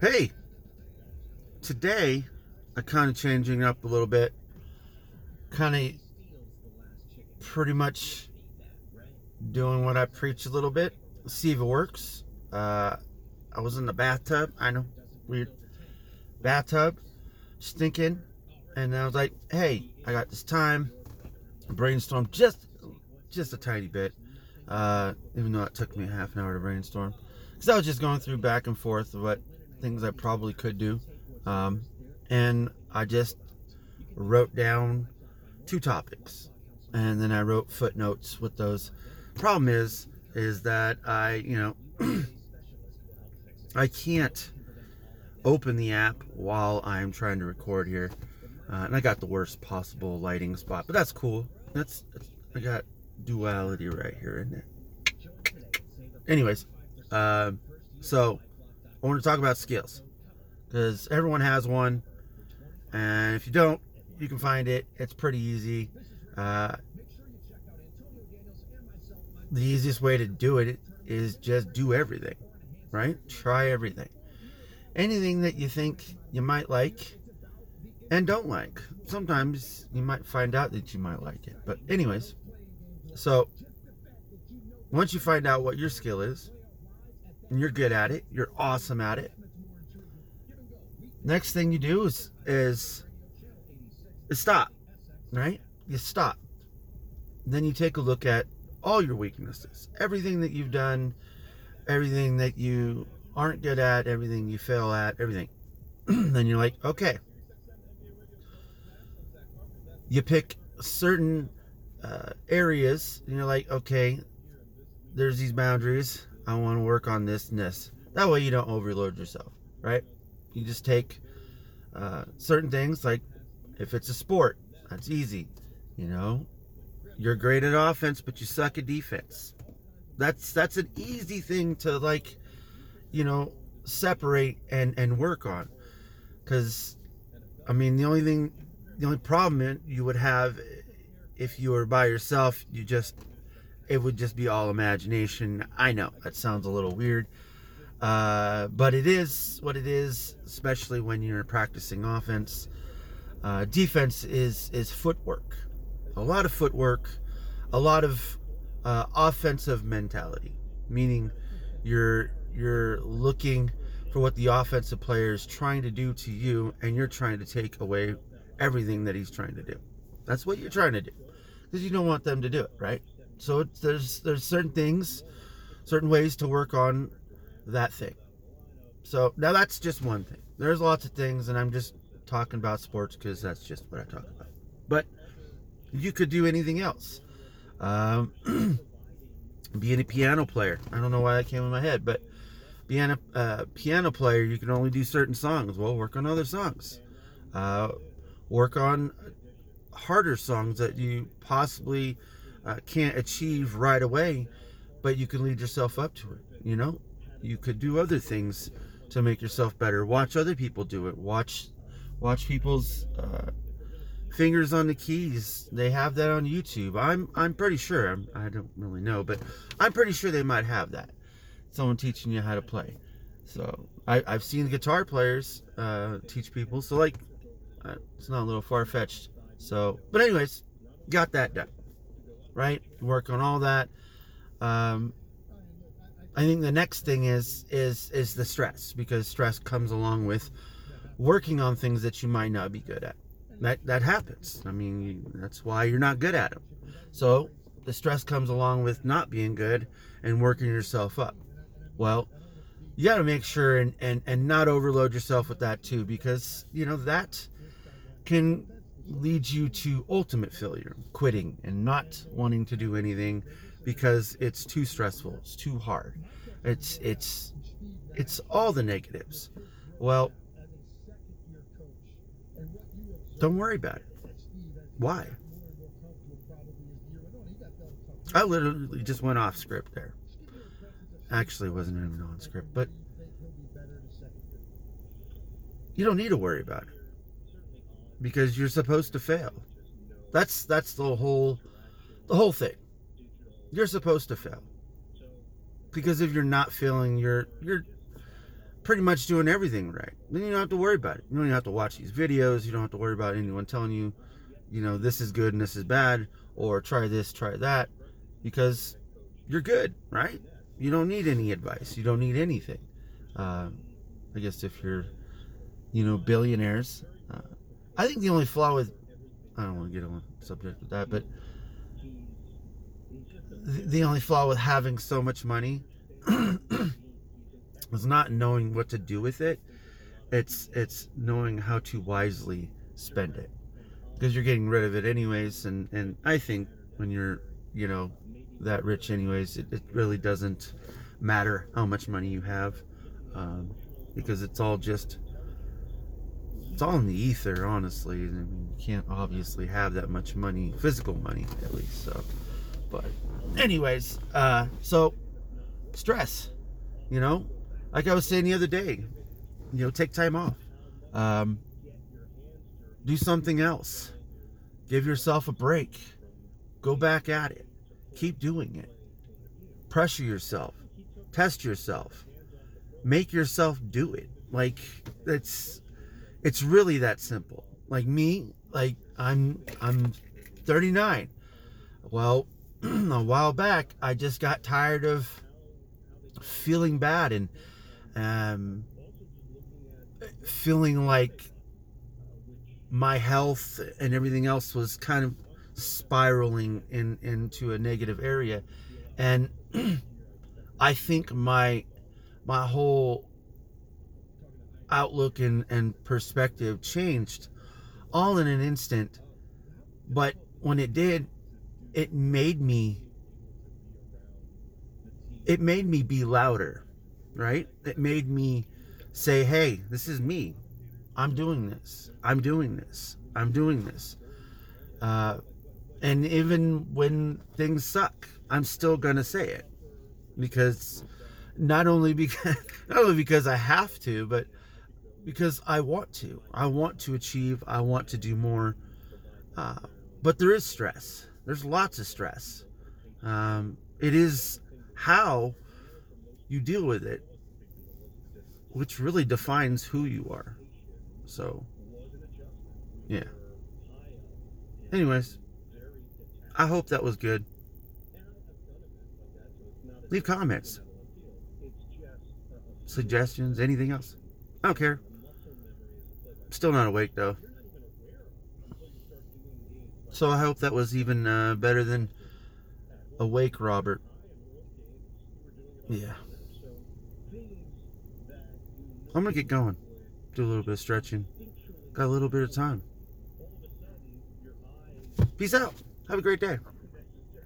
Hey, today I kind of changing up a little bit. Kind of pretty much doing what I preach a little bit. See if it works. Uh, I was in the bathtub. I know, weird. Bathtub, stinking. And I was like, hey, I got this time. Brainstorm just, just a tiny bit. Uh, even though it took me half an hour to brainstorm. Because I was just going through back and forth what things I probably could do. Um, and I just wrote down two topics. And then I wrote footnotes with those. Problem is, is that I, you know, I can't open the app while I'm trying to record here. Uh, and I got the worst possible lighting spot, but that's cool. That's, I got duality right here in there. Anyways, uh, so I want to talk about skills because everyone has one, and if you don't, you can find it. It's pretty easy. Uh, the easiest way to do it is just do everything, right? Try everything. Anything that you think you might like and don't like. Sometimes you might find out that you might like it. But, anyways, so once you find out what your skill is, and you're good at it, you're awesome at it. Next thing you do is is, is stop, right? You stop. Then you take a look at all your weaknesses, everything that you've done, everything that you aren't good at, everything you fail at, everything. then you're like, okay. You pick certain uh, areas, and you're like, okay, there's these boundaries. I want to work on this and this. That way you don't overload yourself, right? You just take uh, certain things, like if it's a sport, that's easy. You know, you're great at offense, but you suck at defense. That's that's an easy thing to like, you know, separate and and work on. Because, I mean, the only thing, the only problem you would have if you were by yourself, you just it would just be all imagination. I know that sounds a little weird, uh, but it is what it is, especially when you're practicing offense. Uh, defense is is footwork, a lot of footwork, a lot of uh, offensive mentality, meaning you're you're looking for what the offensive player is trying to do to you, and you're trying to take away everything that he's trying to do. That's what you're trying to do, because you don't want them to do it, right? So there's there's certain things, certain ways to work on that thing. So now that's just one thing. There's lots of things, and I'm just talking about sports because that's just what I talk about. But you could do anything else. Um, being a piano player. I don't know why that came in my head, but being a uh, piano player, you can only do certain songs. Well, work on other songs. Uh, work on harder songs that you possibly uh, can't achieve right away, but you can lead yourself up to it. You know, you could do other things to make yourself better. Watch other people do it. Watch, watch people's uh, fingers on the keys. They have that on YouTube. I'm I'm pretty sure. I'm, I do not really know, but I'm pretty sure they might have that. Someone teaching you how to play. So I, I've seen guitar players uh, teach people. So like, uh, it's not a little far fetched. So, but anyways, got that done right? Work on all that. Um, I think the next thing is is is the stress because stress comes along with working on things that you might not be good at. That that happens. I mean, that's why you're not good at them. So the stress comes along with not being good and working yourself up. Well, you got to make sure and, and and not overload yourself with that too because you know that can leads you to ultimate failure, quitting and not wanting to do anything because it's too stressful, it's too hard. It's it's it's all the negatives. Well, don't worry about it. Why? I literally just went off script there. Actually, wasn't even on script, but you don't need to worry about it because you're supposed to fail. That's that's the whole the whole thing. You're supposed to fail. Because if you're not failing, you're you're pretty much doing everything right. Then you don't have to worry about it. You don't even have to watch these videos. You don't have to worry about anyone telling you, you know, this is good and this is bad, or try this, try that, because you're good, right? You don't need any advice. You don't need anything. Uh, I guess if you're, you know, billionaires, I think the only flaw with, I don't want to get on subject with that, but the, the only flaw with having so much money is not knowing what to do with it. It's it's knowing how to wisely spend it because you're getting rid of it anyways. And and I think when you're you know that rich anyways, it, it really doesn't matter how much money you have um, because it's all just it's all in the ether honestly. I mean, you can't obviously have that much money physical money at least so. But anyways uh so stress you know? Like i was saying the other day you know take time off. Um do something else. Give yourself a break. Go back at it. Keep doing it. Pressure yourself. Test yourself. Make yourself do it. Like it's it's really that simple. Like me like i'm i'm 39 well a while back i just got tired of feeling bad and um feeling like my health and everything else was kind of spiraling in into a negative area. And i think my my whole outlook and, and perspective changed all in an instant. But when it did, it made me it made me be louder, right? It made me say, hey, this is me. I'm doing this. I'm doing this. I'm doing this. Uh, and even when things suck, I'm still gonna say it because not only because not only because I have to, but because I want to. I want to achieve. I want to do more. Uh, but there is stress. There's lots of stress. Um, it is how you deal with it, which really defines who you are. So, yeah. Anyways, I hope that was good. Leave comments suggestions, anything else. I don't care. Still not awake though. So I hope that was even uh, better than awake, Robert. Yeah. I'm gonna get going. Do a little bit of stretching. Got a little bit of time. Peace out. Have a great day.